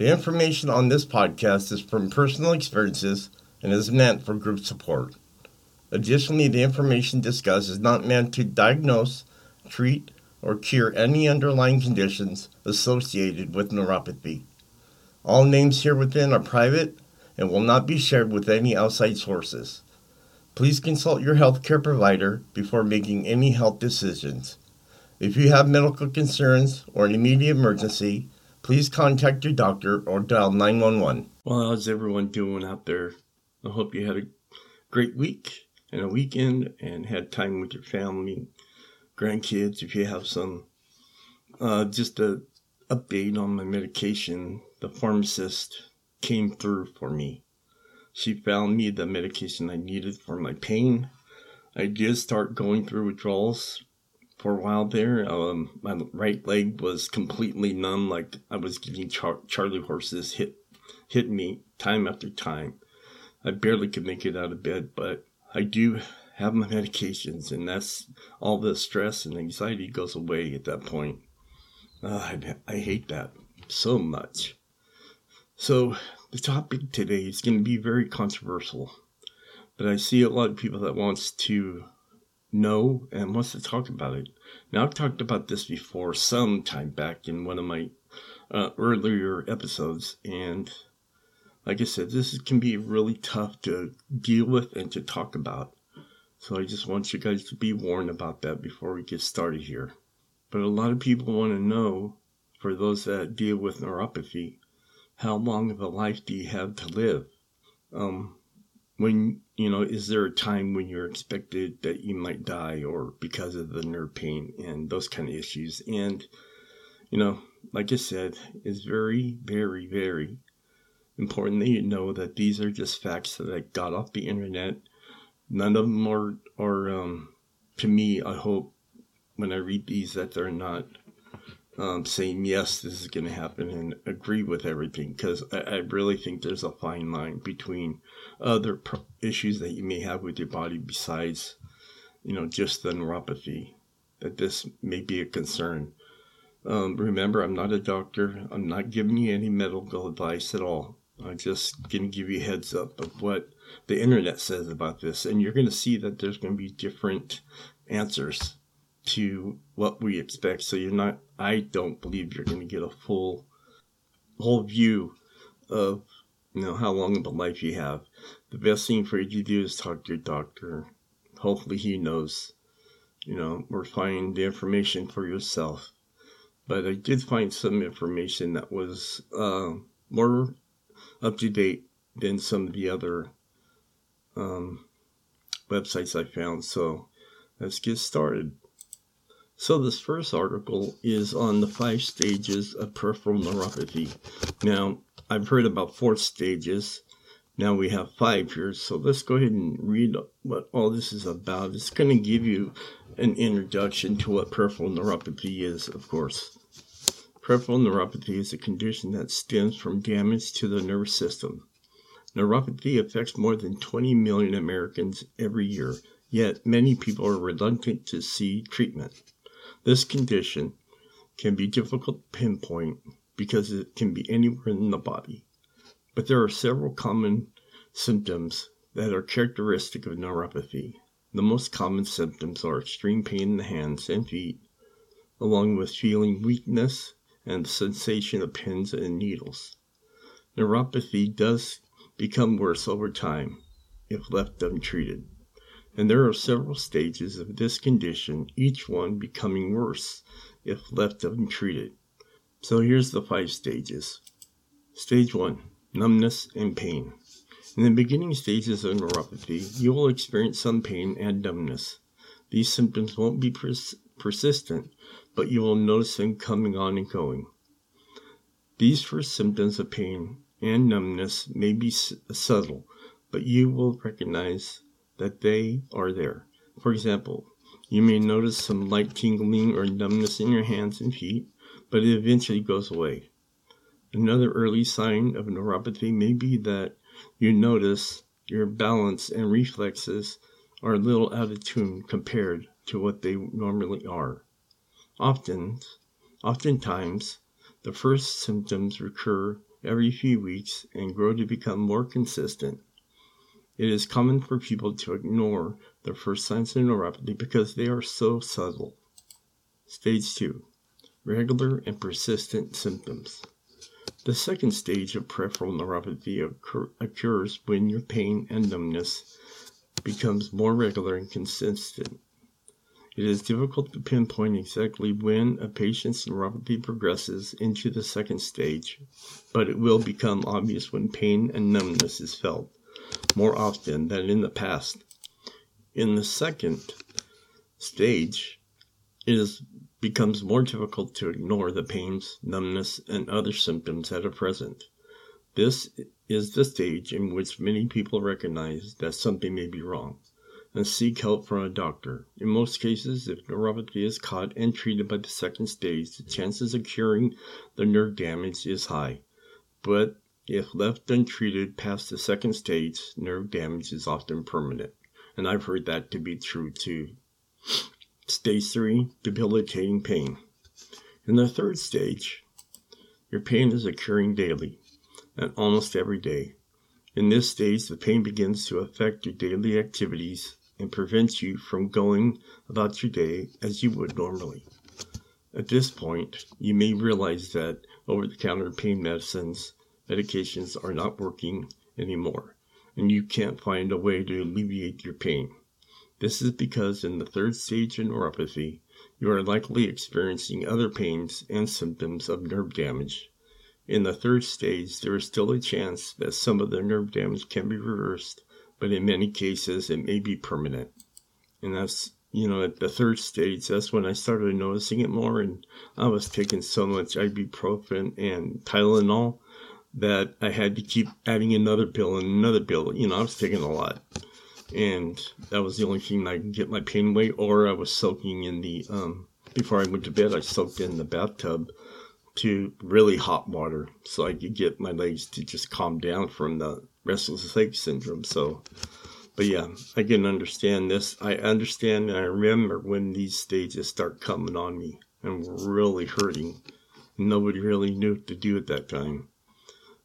The information on this podcast is from personal experiences and is meant for group support. Additionally, the information discussed is not meant to diagnose, treat, or cure any underlying conditions associated with neuropathy. All names here within are private and will not be shared with any outside sources. Please consult your healthcare provider before making any health decisions. If you have medical concerns or an immediate emergency, please contact your doctor or dial 911. Well, how's everyone doing out there? I hope you had a great week and a weekend and had time with your family, grandkids. If you have some, uh, just a update on my medication. The pharmacist came through for me. She found me the medication I needed for my pain. I did start going through withdrawals for a while there. Um, my right leg was completely numb, like I was getting char- Charlie horses hit hit me time after time. I barely could make it out of bed, but I do have my medications, and that's all the stress and anxiety goes away at that point. Uh, I, I hate that so much. So the topic today is going to be very controversial, but I see a lot of people that wants to know and wants to talk about it. Now I've talked about this before some time back in one of my uh, earlier episodes, and like I said, this can be really tough to deal with and to talk about. So I just want you guys to be warned about that before we get started here. But a lot of people want to know, for those that deal with neuropathy, how long of a life do you have to live? Um, when, you know, is there a time when you're expected that you might die or because of the nerve pain and those kind of issues? And, you know, like I said, it's very, very, very important that you know that these are just facts that I got off the internet. None of them are, are um, to me, I hope when I read these that they're not um, saying yes, this is going to happen and agree with everything because I, I, really think there's a fine line between other pro- issues that you may have with your body besides, you know, just the neuropathy. That this may be a concern. Um, remember, I'm not a doctor. I'm not giving you any medical advice at all. I'm just going to give you heads up of what the internet says about this, and you're going to see that there's going to be different answers to what we expect. So you're not, I don't believe you're going to get a full, whole view of, you know, how long of a life you have. The best thing for you to do is talk to your doctor. Hopefully he knows, you know, or find the information for yourself. But I did find some information that was uh, more up to date than some of the other um, websites I found. So let's get started. So this first article is on the five stages of peripheral neuropathy. Now, I've heard about four stages. Now we have five here. So let's go ahead and read what all this is about. It's going to give you an introduction to what peripheral neuropathy is, of course. Peripheral neuropathy is a condition that stems from damage to the nervous system. Neuropathy affects more than 20 million Americans every year, yet many people are reluctant to see treatment. This condition can be difficult to pinpoint because it can be anywhere in the body. But there are several common symptoms that are characteristic of neuropathy. The most common symptoms are extreme pain in the hands and feet, along with feeling weakness and the sensation of pins and needles. Neuropathy does become worse over time if left untreated and there are several stages of this condition, each one becoming worse if left untreated. So here's the five stages. Stage 1 Numbness and Pain. In the beginning stages of neuropathy, you will experience some pain and numbness. These symptoms won't be pers- persistent, but you will notice them coming on and going. These first symptoms of pain and numbness may be subtle, but you will recognize that they are there. For example, you may notice some light tingling or numbness in your hands and feet, but it eventually goes away. Another early sign of neuropathy may be that you notice your balance and reflexes are a little out of tune compared to what they normally are. Often, oftentimes, the first symptoms recur every few weeks and grow to become more consistent. It is common for people to ignore the first signs of neuropathy because they are so subtle. Stage 2 Regular and persistent symptoms. The second stage of peripheral neuropathy occur- occurs when your pain and numbness becomes more regular and consistent. It is difficult to pinpoint exactly when a patient's neuropathy progresses into the second stage, but it will become obvious when pain and numbness is felt more often than in the past. In the second stage, it is becomes more difficult to ignore the pains, numbness, and other symptoms that are present. This is the stage in which many people recognize that something may be wrong and seek help from a doctor. In most cases, if neuropathy is caught and treated by the second stage, the chances of curing the nerve damage is high. But if left untreated past the second stage, nerve damage is often permanent. And I've heard that to be true too. Stage 3 Debilitating pain. In the third stage, your pain is occurring daily and almost every day. In this stage, the pain begins to affect your daily activities and prevents you from going about your day as you would normally. At this point, you may realize that over the counter pain medicines, medications are not working anymore, and you can't find a way to alleviate your pain. This is because in the third stage of neuropathy, you are likely experiencing other pains and symptoms of nerve damage. In the third stage, there is still a chance that some of the nerve damage can be reversed, but in many cases, it may be permanent. And that's, you know, at the third stage, that's when I started noticing it more. And I was taking so much ibuprofen and Tylenol that I had to keep adding another pill and another pill. You know, I was taking a lot and that was the only thing I could get my pain away. Or I was soaking in the um, before I went to bed. I soaked in the bathtub to really hot water so I could get my legs to just calm down from the restless leg syndrome. So, but yeah, I can understand this. I understand and I remember when these stages start coming on me and really hurting. Nobody really knew what to do at that time.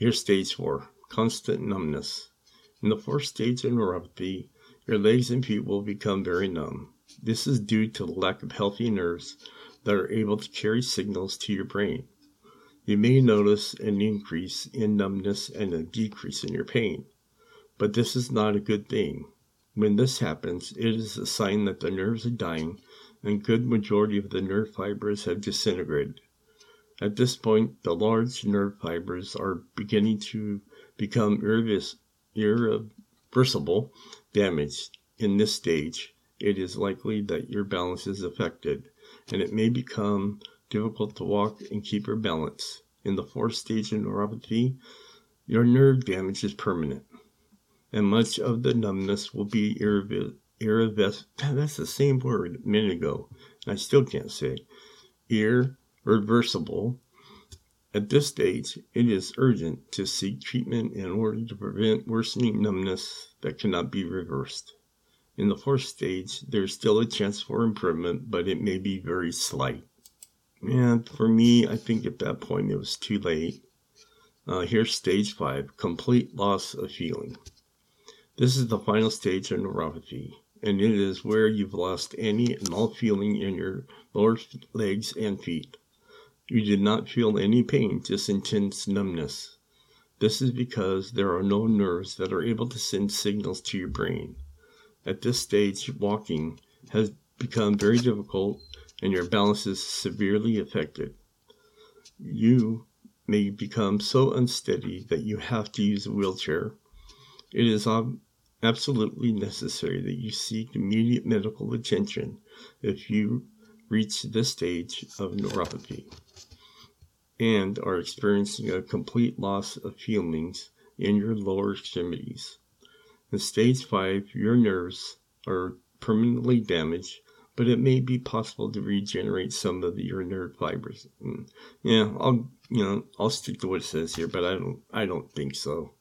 Here's stage four constant numbness. In the fourth stage of neuropathy, your legs and feet will become very numb. This is due to the lack of healthy nerves that are able to carry signals to your brain. You may notice an increase in numbness and a decrease in your pain, but this is not a good thing. When this happens, it is a sign that the nerves are dying and good majority of the nerve fibers have disintegrated. At this point, the large nerve fibers are beginning to become irreversible damage in this stage, it is likely that your balance is affected, and it may become difficult to walk and keep your balance. In the fourth stage of neuropathy, your nerve damage is permanent, and much of the numbness will be irreversible. That's the same word a minute ago, and I still can't say Irreversible at this stage, it is urgent to seek treatment in order to prevent worsening numbness that cannot be reversed. In the fourth stage, there is still a chance for improvement, but it may be very slight. And for me, I think at that point it was too late. Uh, here's stage five complete loss of feeling. This is the final stage of neuropathy, and it is where you've lost any and all feeling in your lower legs and feet. You did not feel any pain, just intense numbness. This is because there are no nerves that are able to send signals to your brain. At this stage, walking has become very difficult and your balance is severely affected. You may become so unsteady that you have to use a wheelchair. It is absolutely necessary that you seek immediate medical attention if you reach this stage of neuropathy. and are experiencing a complete loss of feelings in your lower extremities. In stage 5, your nerves are permanently damaged, but it may be possible to regenerate some of your nerve fibers. Mm, yeah, I'll you know I'll stick to what it says here, but I don't I don't think so.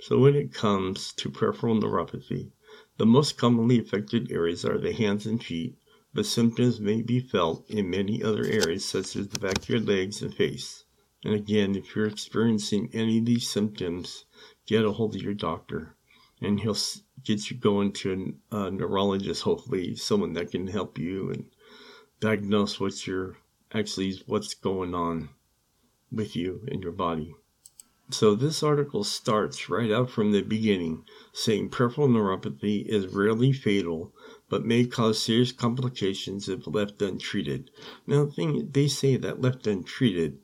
So when it comes to peripheral neuropathy, the most commonly affected areas are the hands and feet, but symptoms may be felt in many other areas such as the back of your legs and face. And again, if you're experiencing any of these symptoms, get a hold of your doctor and he'll get you going to a neurologist, hopefully someone that can help you and diagnose what's actually what's going on with you in your body. So this article starts right out from the beginning, saying peripheral neuropathy is rarely fatal, but may cause serious complications if left untreated. Now, thing they say that left untreated.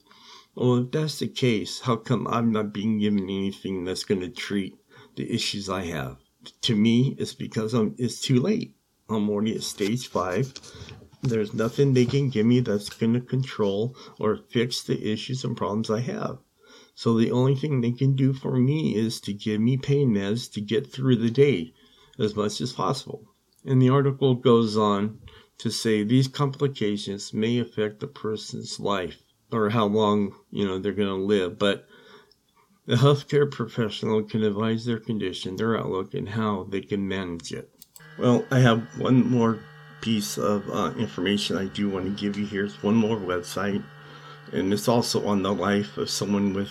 Well, if that's the case, how come I'm not being given anything that's going to treat the issues I have? To me, it's because I'm, it's too late. I'm already at stage five. There's nothing they can give me that's going to control or fix the issues and problems I have. So the only thing they can do for me is to give me pain meds to get through the day as much as possible. And the article goes on to say these complications may affect the person's life or how long, you know, they're going to live, but the healthcare professional can advise their condition, their outlook, and how they can manage it. Well, I have one more piece of uh, information I do want to give you here. It's one more website, and it's also on the life of someone with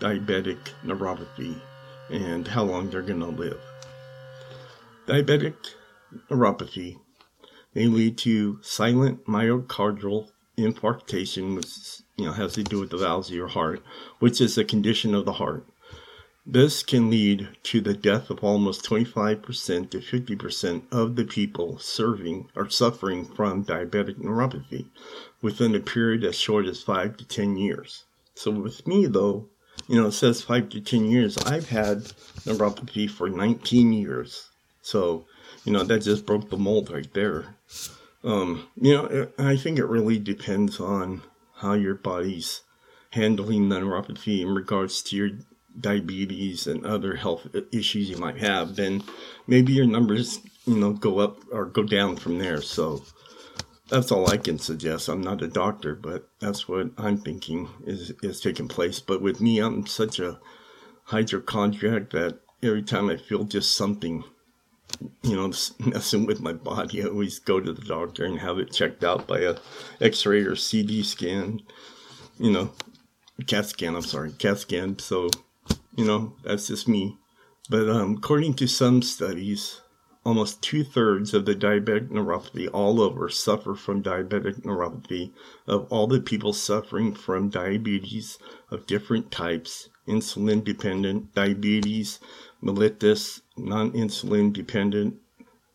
diabetic neuropathy and how long they're going to live. Diabetic neuropathy may lead to silent myocardial infarction, which you know has to do with the valves of your heart, which is a condition of the heart. This can lead to the death of almost 25% to 50% of the people serving or suffering from diabetic neuropathy within a period as short as 5 to 10 years. So with me though, you know, it says five to 10 years. I've had neuropathy for 19 years. So, you know, that just broke the mold right there. Um, you know, I think it really depends on how your body's handling the neuropathy in regards to your diabetes and other health issues you might have. Then maybe your numbers, you know, go up or go down from there. So, that's all I can suggest. I'm not a doctor, but that's what I'm thinking is is taking place. But with me, I'm such a hypochondriac that every time I feel just something, you know, messing with my body, I always go to the doctor and have it checked out by a X-ray or CT scan. You know, CAT scan. I'm sorry, CAT scan. So, you know, that's just me. But um, according to some studies, Almost two thirds of the diabetic neuropathy all over suffer from diabetic neuropathy. Of all the people suffering from diabetes of different types, insulin dependent diabetes, mellitus, non insulin dependent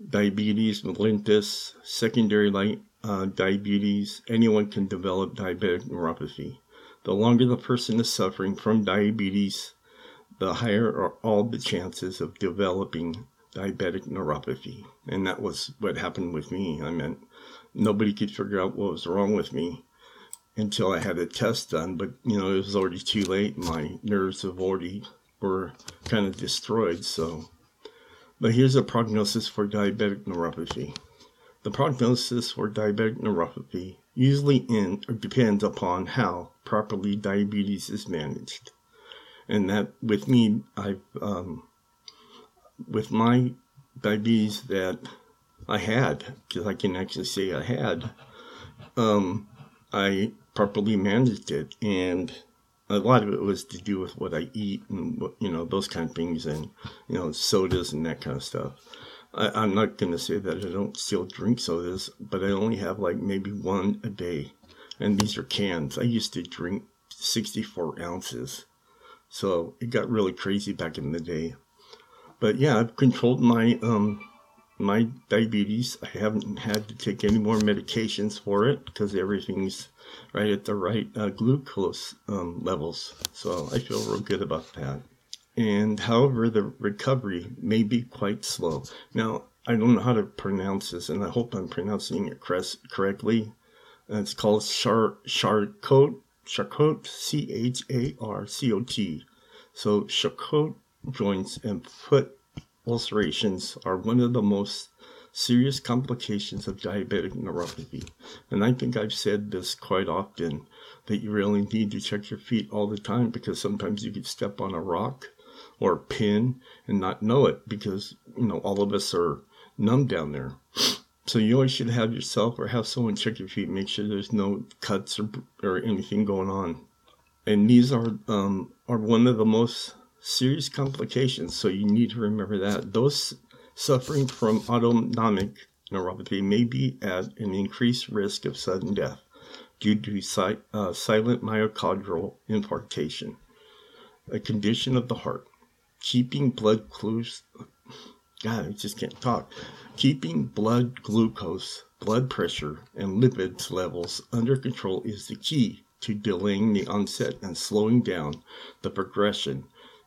diabetes, mellitus, secondary light uh, diabetes, anyone can develop diabetic neuropathy. The longer the person is suffering from diabetes, the higher are all the chances of developing diabetic neuropathy. And that was what happened with me. I mean, nobody could figure out what was wrong with me until I had a test done. But, you know, it was already too late. My nerves have already were kind of destroyed. So, but here's a prognosis for diabetic neuropathy. The prognosis for diabetic neuropathy usually in, depends upon how properly diabetes is managed. And that with me, I've um, with my diabetes that I had, because I can actually say I had, um, I properly managed it, and a lot of it was to do with what I eat and you know those kind of things, and you know sodas and that kind of stuff. I, am not gonna say that I don't still drink sodas, but I only have like maybe one a day, and these are cans. I used to drink 64 ounces, so it got really crazy back in the day. But yeah, I've controlled my um my diabetes. I haven't had to take any more medications for it because everything's right at the right uh, glucose um, levels. So I feel real good about that. And however, the recovery may be quite slow. Now, I don't know how to pronounce this, and I hope I'm pronouncing it correctly. It's called Char- Charcot Charcot, C H A R C O T. So, Charcot joints and foot ulcerations are one of the most serious complications of diabetic neuropathy. And I think I've said this quite often that you really need to check your feet all the time because sometimes you could step on a rock or a pin and not know it because, you know, all of us are numb down there. So you always should have yourself or have someone check your feet, make sure there's no cuts or, or anything going on. And these are um, are one of the most serious complications, so you need to remember that. Those suffering from autonomic neuropathy may be at an increased risk of sudden death due to si- uh, silent myocardial infarction, a condition of the heart. Keeping blood close, God, I just can't talk. Keeping blood glucose, blood pressure, and lipids levels under control is the key to delaying the onset and slowing down the progression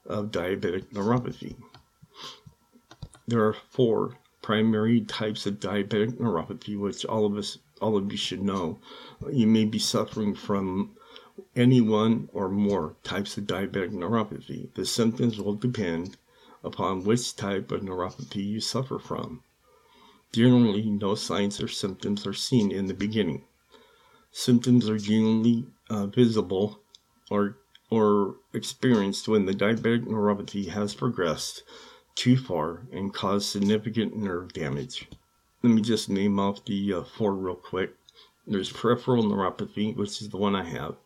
of diabetic neuropathy. There are four primary types of diabetic neuropathy, which all of us, all of you should know. You may be suffering from any one or more types of diabetic neuropathy. The symptoms will depend upon which type of neuropathy you suffer from. Generally, no signs or symptoms are seen in the beginning. Symptoms are generally uh, visible or or experienced when the diabetic neuropathy has progressed too far and caused significant nerve damage. Let me just name off the uh, four real quick. There's peripheral neuropathy, which is the one I have.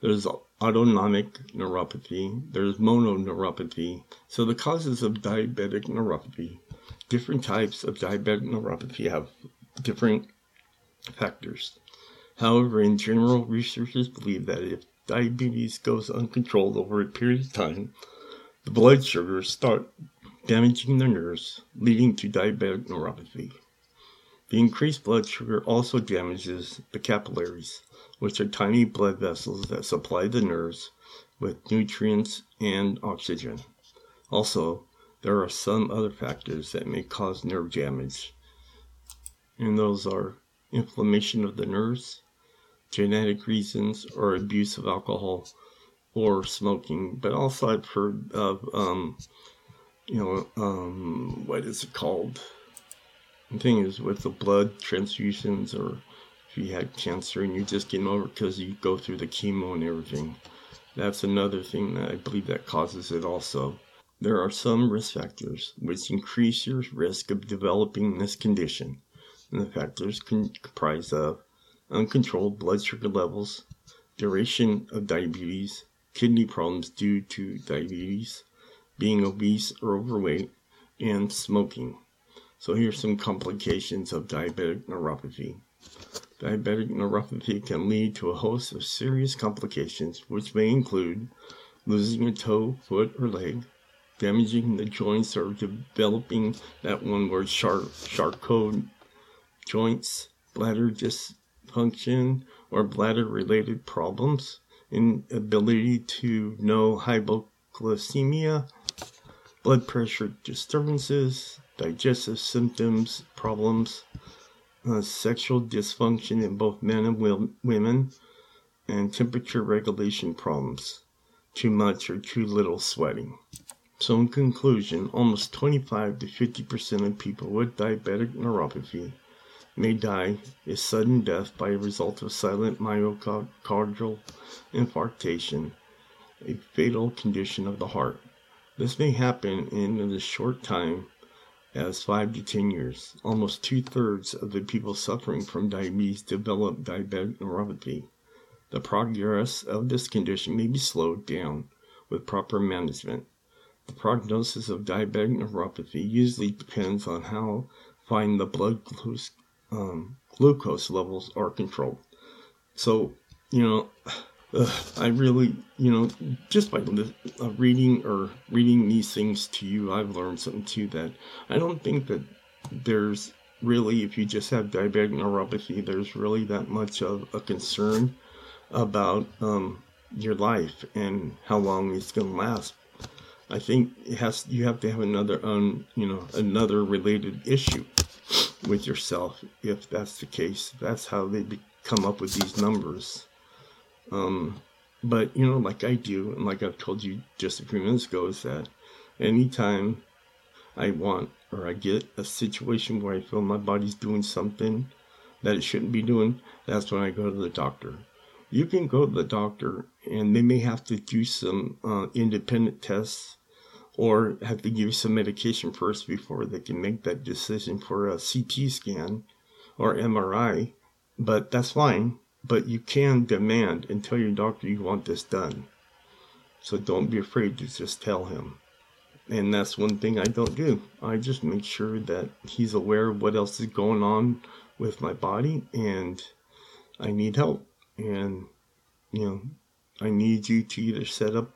There's autonomic neuropathy, there's mononeuropathy. So the causes of diabetic neuropathy, different types of diabetic neuropathy have different factors. However, in general, researchers believe that if diabetes goes uncontrolled over a period of time, the blood sugars start damaging the nerves, leading to diabetic neuropathy. The increased blood sugar also damages the capillaries, which are tiny blood vessels that supply the nerves with nutrients and oxygen. Also, there are some other factors that may cause nerve damage, and those are inflammation of the nerves, genetic reasons, or abuse of alcohol or smoking. But also, I've heard of, um, you know, um, what is it called? The thing is, with the blood transfusions or if you had cancer and you're just getting over because you go through the chemo and everything. That's another thing that I believe that causes it also. There are some risk factors which increase your risk of developing this condition, and the factors can comprise of uncontrolled blood sugar levels, duration of diabetes, kidney problems due to diabetes, being obese or overweight, and smoking. So here's some complications of diabetic neuropathy. Diabetic neuropathy can lead to a host of serious complications, which may include losing a toe, foot, or leg, damaging the joints or developing that one word sharp, Charcot joints, bladder dysfunction, or bladder related problems, inability to know hypoglycemia, blood pressure disturbances, digestive symptoms, problems, uh, sexual dysfunction in both men and women, and temperature regulation problems, too much or too little sweating. So, in conclusion, almost 25 to 50% of people with diabetic neuropathy may die a sudden death by a result of silent myocardial infarction, a fatal condition of the heart. This may happen in a short time as 5 to 10 years. Almost two thirds of the people suffering from diabetes develop diabetic neuropathy. The progress of this condition may be slowed down with proper management. The prognosis of diabetic neuropathy usually depends on how fine the blood glucose, um, glucose levels are controlled. So, you know, uh, I really, you know, just by uh, reading or reading these things to you, I've learned something too that I don't think that there's really, if you just have diabetic neuropathy, there's really that much of a concern about um, your life and how long it's going to last. I think it has you have to have another un, you know another related issue with yourself if that's the case. That's how they be, come up with these numbers. Um, But, you know, like I do, and like I've told you just a few minutes ago, is that anytime I want or I get a situation where I feel my body's doing something that it shouldn't be doing, that's when I go to the doctor. You can go to the doctor and they may have to do some uh, independent tests or have to give some medication first before they can make that decision for a CT scan or MRI. But that's fine. But you can demand and tell your doctor you want this done. So don't be afraid to just tell him. And that's one thing I don't do. I just make sure that he's aware of what else is going on with my body and I need help. And, you know, I need you to either set up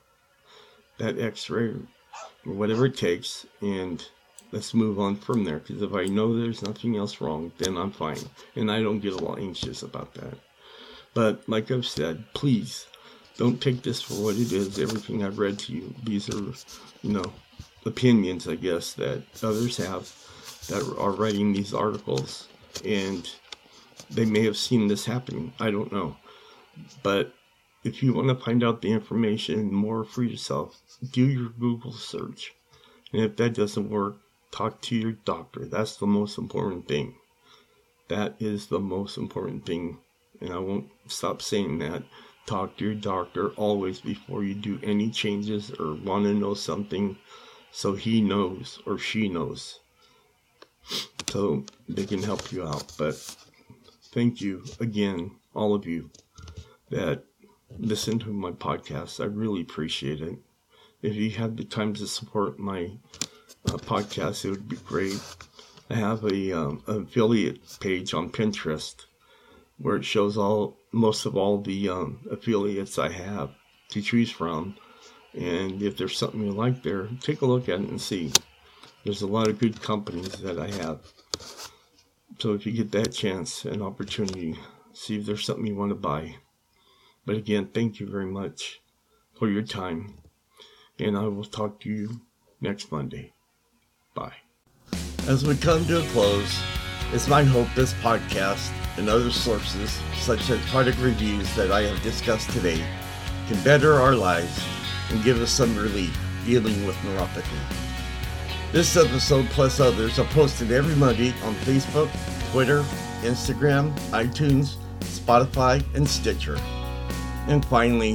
that x ray whatever it takes and let's move on from there. Because if I know there's nothing else wrong, then I'm fine. And I don't get a lot anxious about that. But like I've said, please don't take this for what it is. Everything I've read to you, these are, you know, opinions, I guess, that others have that are writing these articles. And they may have seen this happening. I don't know. But if you want to find out the information more for yourself, do your Google search. And if that doesn't work, talk to your doctor. That's the most important thing. That is the most important thing. And I won't stop saying that. Talk to your doctor always before you do any changes or want to know something so he knows or she knows. So they can help you out. But thank you again, all of you that listen to my podcast. I really appreciate it. If you have the time to support my uh, podcast, it would be great. I have a um, affiliate page on Pinterest where it shows all most of all the um, affiliates I have to choose from. And if there's something you like there, take a look at it and see. There's a lot of good companies that I have. So if you get that chance and opportunity, see if there's something you want to buy. But again, thank you very much for your time. And I will talk to you next Monday. Bye. As we come to a close, it's my hope this podcast and other sources, such as product reviews that I have discussed today, can better our lives and give us some relief dealing with neuropathy. This episode, plus others, are posted every Monday on Facebook, Twitter, Instagram, iTunes, Spotify, and Stitcher. And finally,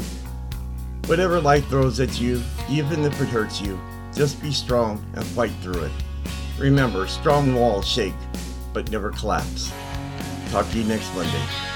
whatever life throws at you, even if it hurts you, just be strong and fight through it. Remember, strong walls shake, but never collapse. Talk to you next Monday.